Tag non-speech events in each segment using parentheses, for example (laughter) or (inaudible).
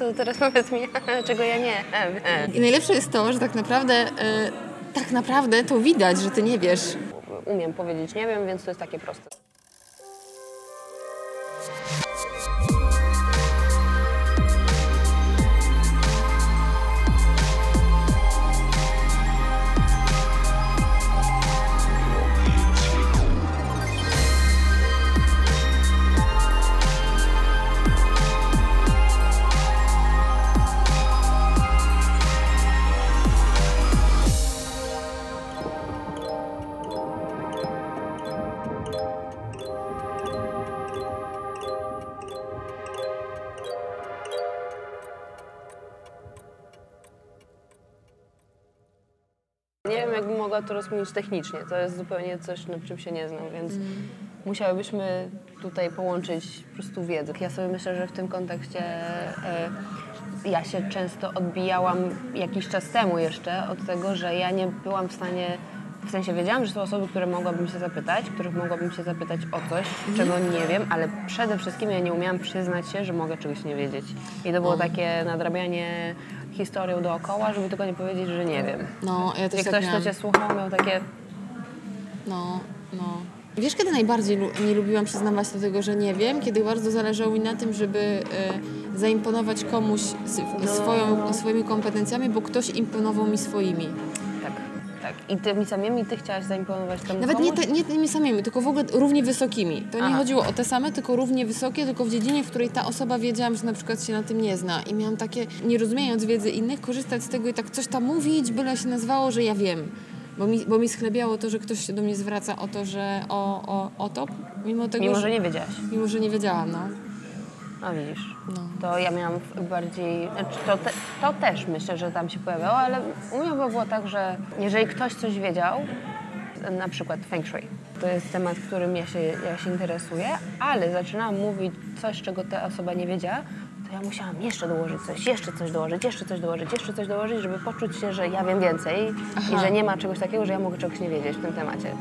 to teraz powiedz mi, (laughs) czego ja nie wiem. I najlepsze jest to, że tak naprawdę, e, tak naprawdę to widać, że ty nie wiesz. Umiem powiedzieć nie wiem, więc to jest takie proste. To rozkminić technicznie. To jest zupełnie coś, na czym się nie znam, więc musiałybyśmy tutaj połączyć po prostu wiedzę. Ja sobie myślę, że w tym kontekście e, ja się często odbijałam jakiś czas temu jeszcze od tego, że ja nie byłam w stanie w sensie wiedziałam, że są osoby, które mogłabym się zapytać, których mogłabym się zapytać o coś, czego nie wiem, ale przede wszystkim ja nie umiałam przyznać się, że mogę czegoś nie wiedzieć. I to było takie nadrabianie historią dookoła, żeby tylko nie powiedzieć, że nie wiem. No, ja też Jak tak ktoś, miałam. kto cię słuchał, miał takie No, no. Wiesz, kiedy najbardziej lu- nie lubiłam przyznawać do tego, że nie wiem? Kiedy bardzo zależało mi na tym, żeby e, zaimponować komuś s- swoją, swoimi kompetencjami, bo ktoś imponował mi swoimi. Tak. I tymi samymi ty chciałaś zaimponować temu Nawet nie, te, nie tymi samymi, tylko w ogóle równie wysokimi. To nie Aha. chodziło o te same, tylko równie wysokie, tylko w dziedzinie, w której ta osoba wiedziałam, że na przykład się na tym nie zna. I miałam takie, nie rozumiejąc wiedzy innych, korzystać z tego i tak coś tam mówić, byle się nazywało, że ja wiem. Bo mi, bo mi schlebiało to, że ktoś się do mnie zwraca o to, że o, o, o to, mimo tego, Mimo, że nie wiedziałaś. mimo, że nie wiedziałam, no. A widzisz. No. To ja miałam bardziej, znaczy to, te, to też myślę, że tam się pojawiało, ale u mnie było tak, że jeżeli ktoś coś wiedział, na przykład feng shui, to jest temat, którym ja się, ja się interesuję, ale zaczynałam mówić coś, czego ta osoba nie wiedziała, to ja musiałam jeszcze dołożyć coś, jeszcze coś dołożyć, jeszcze coś dołożyć, jeszcze coś dołożyć, żeby poczuć się, że ja wiem więcej Aha. i że nie ma czegoś takiego, że ja mogę czegoś nie wiedzieć w tym temacie.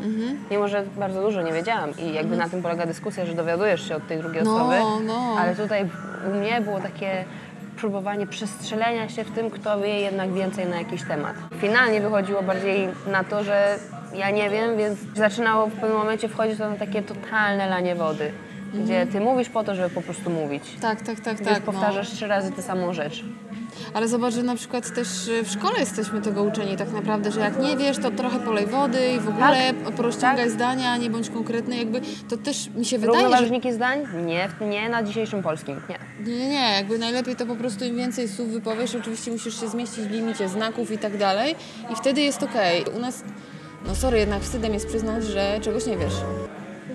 Mimo, że bardzo dużo nie wiedziałam i jakby na tym polega dyskusja, że dowiadujesz się od tej drugiej No, osoby, no. ale tutaj u mnie było takie próbowanie przestrzelenia się w tym, kto wie jednak więcej na jakiś temat. Finalnie wychodziło bardziej na to, że ja nie wiem, więc zaczynało w pewnym momencie wchodzić to na takie totalne lanie wody, gdzie ty mówisz po to, żeby po prostu mówić. Tak, tak, tak, Gdzieś tak. No. powtarzasz trzy razy tę samą rzecz. Ale zobacz, że na przykład też y, w szkole jesteśmy tego uczeni tak naprawdę, że jak nie wiesz, to trochę polej wody i w ogóle porozciągaj tak. zdania, nie bądź konkretny, jakby to też mi się wydaje, że Równoważniki zdań? Nie, nie na dzisiejszym polskim, nie. Nie, nie, nie, jakby najlepiej to po prostu im więcej słów wypowiesz, oczywiście musisz się zmieścić w limicie znaków i tak dalej i wtedy jest okej. U nas, no sorry, jednak wstydem jest przyznać, że czegoś nie wiesz.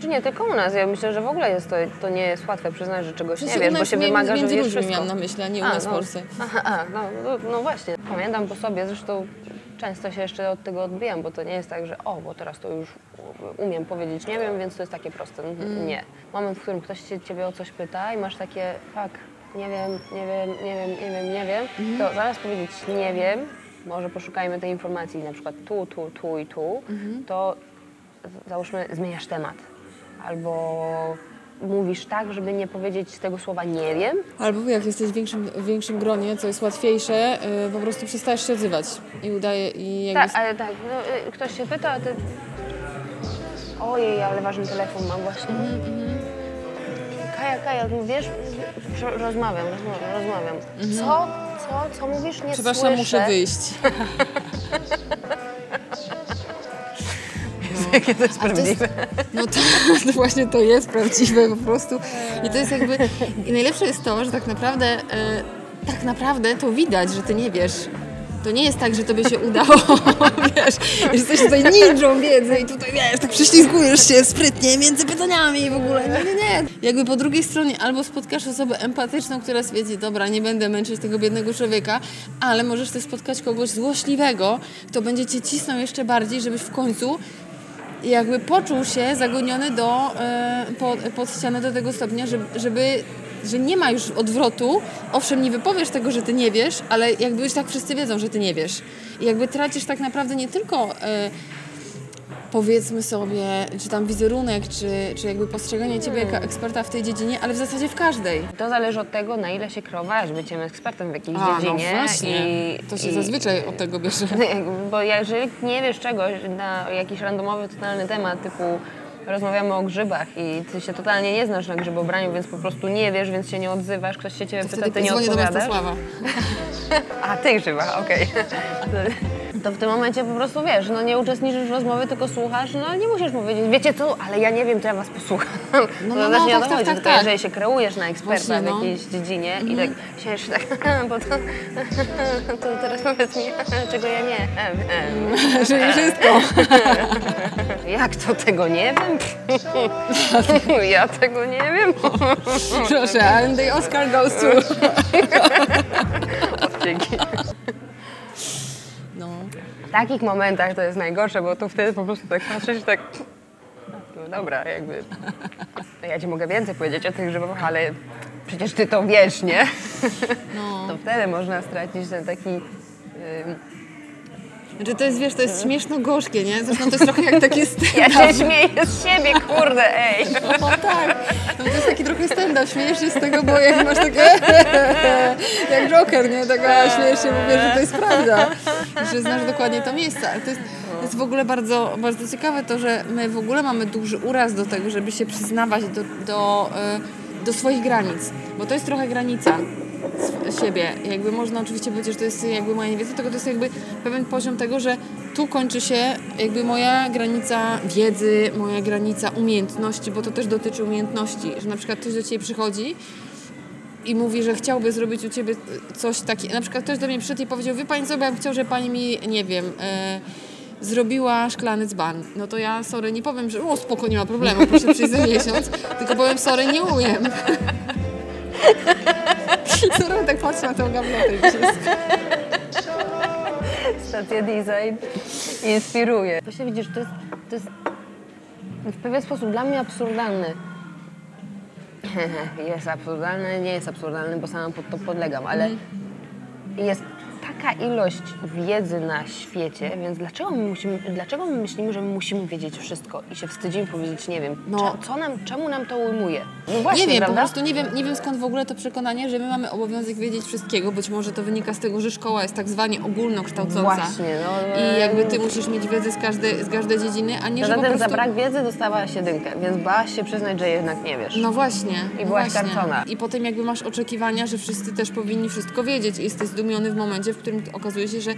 Znaczy nie tylko u nas, ja myślę, że w ogóle jest to, to nie jest łatwe przyznać, że czegoś nie wiesz, bo się wymaga, że wiesz wszystko. miałam na myśli, a nie u nas w Polsce. Aha, a, no, no, no właśnie. Pamiętam po sobie, zresztą często się jeszcze od tego odbijam, bo to nie jest tak, że o, bo teraz to już umiem powiedzieć nie wiem, więc to jest takie proste. Mm. Nie. Moment, w którym ktoś się ciebie o coś pyta i masz takie, fuck, nie wiem, nie wiem, nie wiem, nie wiem, nie wiem, Mhm. to zamiast powiedzieć nie wiem, może poszukajmy tej informacji na przykład tu, tu, tu i tu, Mhm. to załóżmy zmieniasz temat. Albo mówisz tak, żeby nie powiedzieć tego słowa nie wiem, Albo jak jesteś w większym, w większym gronie, co jest łatwiejsze, yy, po prostu przestajesz się odzywać i udaje i jakby... Tak, ale tak, no, y, ktoś się pyta, a ty... Ojej, ale ważny telefon mam właśnie. Kaja, Kaja, no wiesz, ro- rozmawiam, rozmawiam, rozmawiam. Co? Co? Co mówisz? Nie Przepraszam, słyszę. muszę wyjść. (laughs) Jakie to jest Ale to jest- prawdziwe. No (laughs) to, właśnie to jest prawdziwe po prostu. I to jest jakby. I najlepsze jest to, że tak naprawdę, e, tak naprawdę to widać, że ty nie wiesz. To nie jest tak, że tobie się udało, (laughs) wiesz, że jesteś tutaj ninją wiedzy i tutaj, wiesz, tak prześlizgujesz się sprytnie między pytaniami i w ogóle, nie, nie, nie. Jakby po drugiej stronie albo spotkasz osobę empatyczną, która stwierdzi, dobra, nie będę męczyć tego biednego człowieka, ale możesz też spotkać kogoś złośliwego, kto będzie cię cisnął jeszcze bardziej, żebyś w końcu jakby poczuł się zagoniony do, e, pod, pod ścianę do tego stopnia, żeby, żeby, że nie ma już odwrotu. Owszem, nie wypowiesz tego, że ty nie wiesz, ale jakby już tak wszyscy wiedzą, że ty nie wiesz. I jakby tracisz tak naprawdę nie tylko e, powiedzmy sobie, czy tam wizerunek, czy, czy jakby postrzeganie ciebie Hmm. jako eksperta w tej dziedzinie, ale w zasadzie w każdej. To zależy od tego, na ile się kreowałaś byciem ekspertem w jakiejś A, dziedzinie. no właśnie. I, to się i, zazwyczaj od tego bierze. (laughs) Bo jeżeli nie wiesz czegoś na jakiś randomowy, totalny temat, typu rozmawiamy o grzybach i ty się totalnie nie znasz na grzybobraniu, więc po prostu nie wiesz, więc się nie odzywasz, ktoś się ciebie pyta, Wtedy ty nie dzwonię do odpowiadasz. (laughs) A, ty grzybach, okej. (laughs) To w tym momencie po prostu wiesz, no nie uczestniczysz w rozmowie, tylko słuchasz, no nie musisz powiedzieć, wiecie co, ale ja nie wiem, to ja was posłucham. no, (laughs) to no, też nie o to tak, tak, tak, tylko tak. jeżeli się kreujesz na eksperta Właśnie, w no. Mhm. jakiejś dziedzinie i tak siedzisz tak, (laughs) bo to, (laughs) to teraz powiedz mi, czego ja nie wiem. Nie wszystko. Jak to tego nie wiem? Ja tego nie wiem. Proszę, and the Oscar goes to... Dzięki. No. W takich momentach to jest najgorsze, bo tu wtedy po prostu tak patrzysz tak... No dobra, jakby... Ja ci mogę więcej powiedzieć o tych grzybach, ale przecież ty to wiesz, nie? No. To wtedy można stracić ten taki... ym, Znaczy to jest, wiesz, to jest śmieszno-gorzkie, nie? Zresztą to jest trochę jak takie (laughs) Ja stand-up. się śmieję z siebie, kurde, ej! (laughs) O tak, no to jest taki trochę stand-up, śmiejesz się z tego, bo jak masz takie (laughs) jak Joker, nie? Taka śmiejesz się, bo wiesz, że to jest prawda, że znasz dokładnie to miejsce, ale to jest, to jest w ogóle bardzo, bardzo ciekawe to, że my w ogóle mamy duży uraz do tego, żeby się przyznawać do, do, y, do swoich granic, bo to jest trochę granica siebie. Jakby można oczywiście powiedzieć, że to jest jakby moja niewiedza, tylko to jest jakby pewien poziom tego, że tu kończy się jakby moja granica wiedzy, moja granica umiejętności, bo to też dotyczy umiejętności, że na przykład ktoś do Ciebie przychodzi i mówi, że chciałby zrobić u Ciebie coś takiego, na przykład ktoś do mnie przyszedł i powiedział, wie Pani co, bym chciał, żeby Pani mi, nie wiem, e, zrobiła szklany dzban. No to ja, sorry, nie powiem, że o spoko, nie ma problemu, proszę przyjść za miesiąc, tylko powiem, sorry, nie umiem. (laughs) (laughs) Sorry, tak patrzę na tą gablotę i się Stacja design inspiruje. Właśnie widzisz, to jest, to jest w pewien sposób dla mnie absurdalny. (laughs) Jest absurdalny, nie jest absurdalny, bo sama pod to podlegam, ale jest taka ilość wiedzy na świecie, więc dlaczego my, musimy, dlaczego my myślimy, że my musimy wiedzieć wszystko i się wstydzimy powiedzieć nie wiem? No. Cze- co nam, czemu nam to ujmuje? No właśnie, Nie wiem, po prawda? prostu nie wiem, nie wiem skąd w ogóle to przekonanie, że my mamy obowiązek wiedzieć wszystkiego. Być może to wynika z tego, że szkoła jest tak zwanie ogólnokształcąca. Właśnie, no, I jakby ty musisz mieć wiedzę z każdej, z każdej dziedziny, a nie, że Poza po prostu... za brak wiedzy dostałaś jedynkę, więc bałaś się przyznać, że jednak nie wiesz. No właśnie. I no byłaś właśnie. karcona. I potem jakby masz oczekiwania, że wszyscy też powinni wszystko wiedzieć. I jesteś zdumiony w momencie, w którym okazuje się, że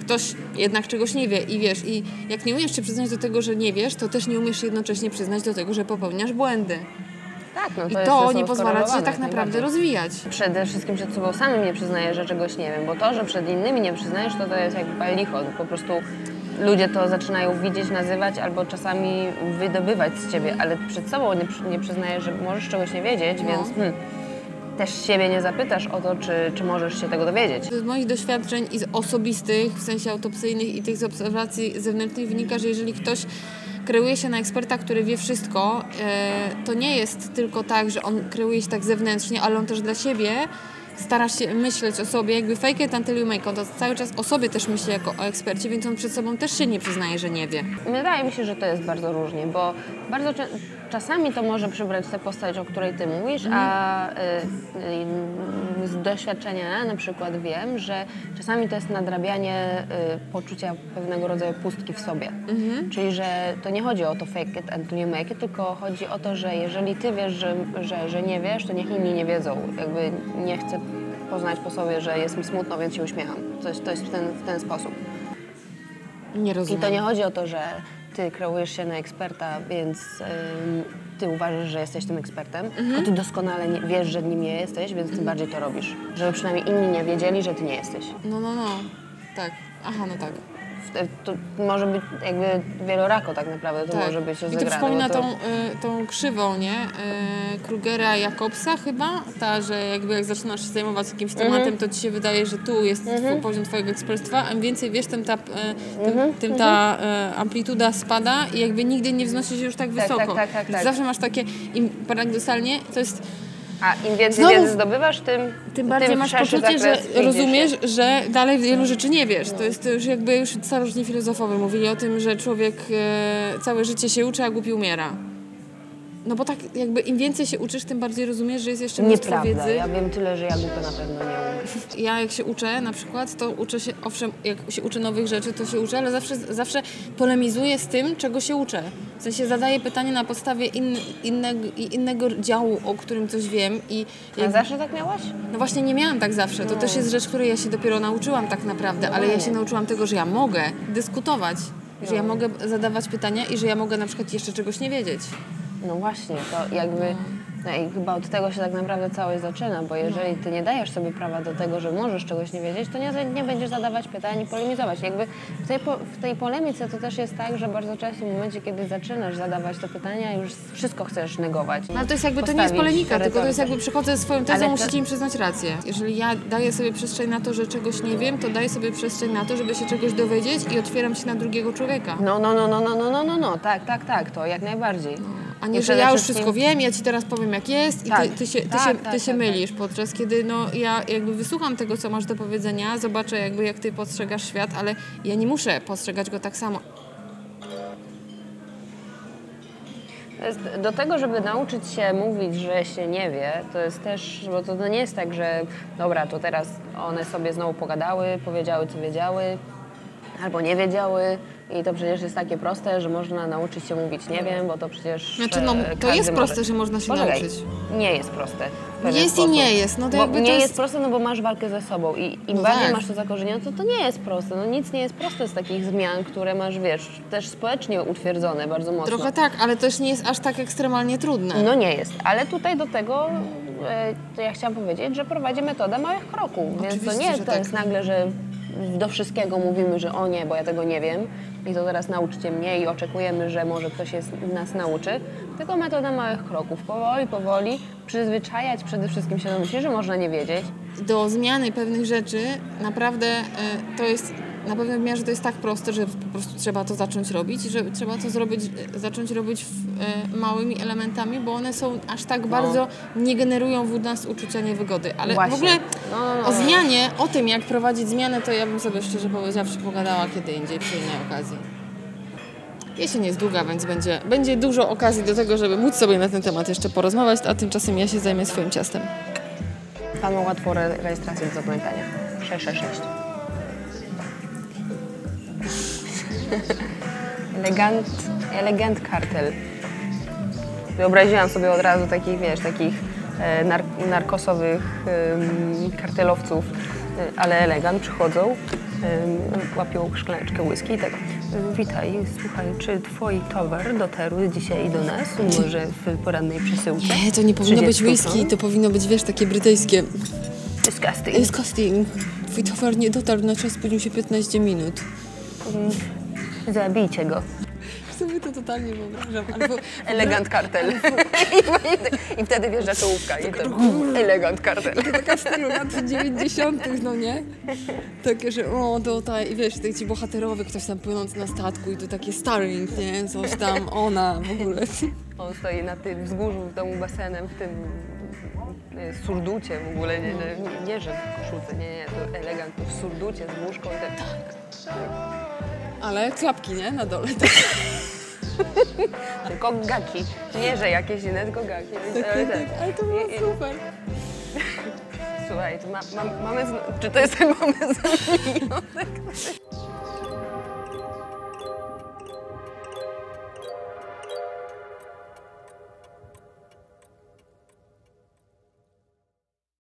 ktoś jednak czegoś nie wie i wiesz. I jak nie umiesz się przyznać do tego, że nie wiesz, to też nie umiesz jednocześnie przyznać do tego, że popełniasz błędy. tak, no to I jest to nie pozwala ci się tak naprawdę rozwijać. Przede wszystkim przed sobą samym nie przyznajesz, że czegoś nie wiem, bo to, że przed innymi nie przyznajesz, to to jest jak pal licho. Po prostu ludzie to zaczynają widzieć, nazywać albo czasami wydobywać z ciebie, ale przed sobą nie, nie przyznajesz, że możesz czegoś nie wiedzieć, No. więc hmm, też siebie nie zapytasz o to, czy, czy możesz się tego dowiedzieć. Z moich doświadczeń i z osobistych, w sensie autopsyjnych i tych z obserwacji zewnętrznych wynika, że jeżeli ktoś kreuje się na eksperta, który wie wszystko, e, to nie jest tylko tak, że on kreuje się tak zewnętrznie, ale on też dla siebie stara się myśleć o sobie, jakby fake it until you make it, to cały czas o sobie też myśli jako o ekspercie, więc on przed sobą też się nie przyznaje, że nie wie. Wydaje mi się, że to jest bardzo różnie, bo bardzo czasami to może przybrać tę postać, o której ty mówisz, a y, y, z doświadczenia na przykład wiem, że czasami to jest nadrabianie y, poczucia pewnego rodzaju pustki w sobie. Czyli, że to nie chodzi o to fake it and you make it, tylko chodzi o to, że jeżeli ty wiesz, że, że, że nie wiesz, to niech inni nie wiedzą. Jakby nie chcę poznać po sobie, że jest mi smutno, więc się uśmiecham. Coś, to jest w ten, w ten sposób. Nie I rozumiem. to nie chodzi o to, że ty kreujesz się na eksperta, więc ym, ty uważasz, że jesteś tym ekspertem, Mhm. tylko ty doskonale nie, wiesz, że nim nie jesteś, więc ty bardziej to robisz. Żeby przynajmniej inni nie wiedzieli, że ty nie jesteś. No, no, no. Tak. Aha, no tak. To może być jakby wielorako tak naprawdę, to tak. może być I to rozegrane. przypomina to... tą, y, tą krzywą, nie? Y, Krugera Jakobsa chyba, ta, że jakby jak zaczynasz się zajmować jakimś Mhm. tematem, to ci się wydaje, że tu jest twój poziom twojego ekspertstwa, a im więcej wiesz, tym ta, y, tym, Mhm. tym ta y, amplituda spada i jakby nigdy nie wznosi się już tak Tak, wysoko. tak, tak, tak, tak. Zawsze masz takie, i paradoksalnie to jest A im więcej Znowu- wiedzy zdobywasz, tym Tym bardziej masz szerszy poczucie, że rozumiesz, się. że dalej wielu rzeczy nie wiesz. To jest to już jakby już starożytni filozofowie mówili o tym, że człowiek e, całe życie się uczy, a głupi umiera. No bo tak jakby im więcej się uczysz, tym bardziej rozumiesz, że jest jeszcze mnóstwo wiedzy. ja wiem tyle, że ja głupio na pewno nie umiem. (laughs) Ja jak się uczę na przykład, to uczę się, owszem, jak się uczę nowych rzeczy, to się uczę, ale zawsze, zawsze polemizuję z tym, czego się uczę. W sensie zadaję pytanie na podstawie in, innego, innego działu, o którym coś wiem i A jak, zawsze tak miałaś? no właśnie nie miałam tak zawsze. To też jest rzecz, której ja się dopiero nauczyłam tak naprawdę, ale ja się nauczyłam tego, że ja mogę dyskutować, że ja mogę zadawać pytania i że ja mogę na przykład jeszcze czegoś nie wiedzieć. No właśnie, to jakby no i chyba od tego się tak naprawdę całe zaczyna, bo jeżeli ty nie dajesz sobie prawa do tego, że możesz czegoś nie wiedzieć, to nie, nie będziesz zadawać pytań i polemizować. Jakby w tej, po, w tej polemice to też jest tak, że bardzo często w momencie, kiedy zaczynasz zadawać te pytania, już wszystko chcesz negować. No ale to jest jakby, to nie jest polemika, tylko to jest jakby przychodzę ze swoją tezą, to- musicie mi przyznać rację. Jeżeli ja daję sobie przestrzeń na to, że czegoś nie wiem, to daję sobie przestrzeń na to, żeby się czegoś dowiedzieć i otwieram się na drugiego człowieka. No, no, no, no, no, no, no, no, no, tak, tak, tak, to jak najbardziej. A I nie, że ja już wszystko wiem, ja ci teraz powiem jak jest i Tak, ty, ty się, ty tak, się, tak, ty się tak, mylisz, podczas kiedy no, ja jakby wysłucham tego, co masz do powiedzenia, zobaczę jakby jak ty postrzegasz świat, ale ja nie muszę postrzegać go tak samo. Do tego, żeby nauczyć się mówić, że się nie wie, to jest też, bo to nie jest tak, że dobra, to teraz one sobie znowu pogadały, powiedziały, co wiedziały, albo nie wiedziały i to przecież jest takie proste, że można nauczyć się mówić nie wiem, bo to przecież Znaczy, no, e, to jest może. proste, że można się Poczekaj, nauczyć. Nie jest proste. Jest i sposób. nie jest, no to bo jakby to nie jest- jest proste, no bo masz walkę ze sobą i im No bardziej tak. masz to zakorzenione, to to nie jest proste. No nic nie jest proste z takich zmian, które masz, wiesz, też społecznie utwierdzone bardzo mocno. Trochę tak, ale też nie jest aż tak ekstremalnie trudne. No nie jest, ale tutaj do tego e, to ja chciałam powiedzieć, że prowadzi metodę małych kroków, więc to Oczywiście, nie to tak. jest nagle, że do wszystkiego mówimy, że o nie, bo ja tego nie wiem. I to teraz nauczcie mnie i oczekujemy, że może ktoś jest, nas nauczy, tylko metoda małych kroków, powoli, powoli, przyzwyczajać przede wszystkim się do myśli, że można nie wiedzieć, do zmiany pewnych rzeczy naprawdę e, to jest na pewnym wymiarze to jest tak proste, że po prostu trzeba to zacząć robić i że trzeba to zrobić, e, zacząć robić w, e, małymi elementami, bo one są aż tak bardzo nie generują w nas uczucia niewygody. Ale Właśnie. w ogóle No, no, no. o zmianie, o tym jak prowadzić zmianę, to ja bym sobie szczerze powiedziawszy pogadała kiedy indziej przy innej okazji. Jesień jest długa, więc będzie, będzie dużo okazji do tego, żeby móc sobie na ten temat jeszcze porozmawiać, a tymczasem ja się zajmę swoim ciastem. Pan ma łatwo re- rejestrację do zapamiętania. 666. elegant, elegant kartel. Wyobraziłam sobie od razu takich, wiesz, takich e, nar narkosowych em, kartelowców, e, ale elegant przychodzą, em, łapią szklaneczkę whisky i tak. Witaj, słuchaj, czy twój towar dotarł dzisiaj do nas? Może w porannej przesyłce? Nie, to nie powinno być 30 whisky, ton? to powinno być, wiesz, takie brytyjskie. Disgusting. Jest casting. Twój towar nie dotarł na czas, spóźnił się 15 minut. Zabijcie go. Sobie to totalnie wyobrażam. Albo (laughs) Elegant kartel. I wtedy wjeżdża czołówka i to elegant kartel. taka w stylu lat 90., no nie? Takie, że o, to ta, i wiesz, ci bohaterowie, ktoś tam płynący na statku i to takie starring, nie? Coś tam, ona w ogóle. On stoi na tym wzgórzu, w domu basenem, w tym e, surducie w ogóle, nie, nie, nie że w koszulce, nie, nie, to elegant, to w surducie z muszką i tak. Ale klapki, nie? Na dole. (laughs) Tylko gaki, nie, że jakieś inne, tylko gaki. Tak, Ale tak, tak. ale to było I- i- super. Słuchaj, to ma, mam, mamy, z- czy to jest ten pomysł? (laughs)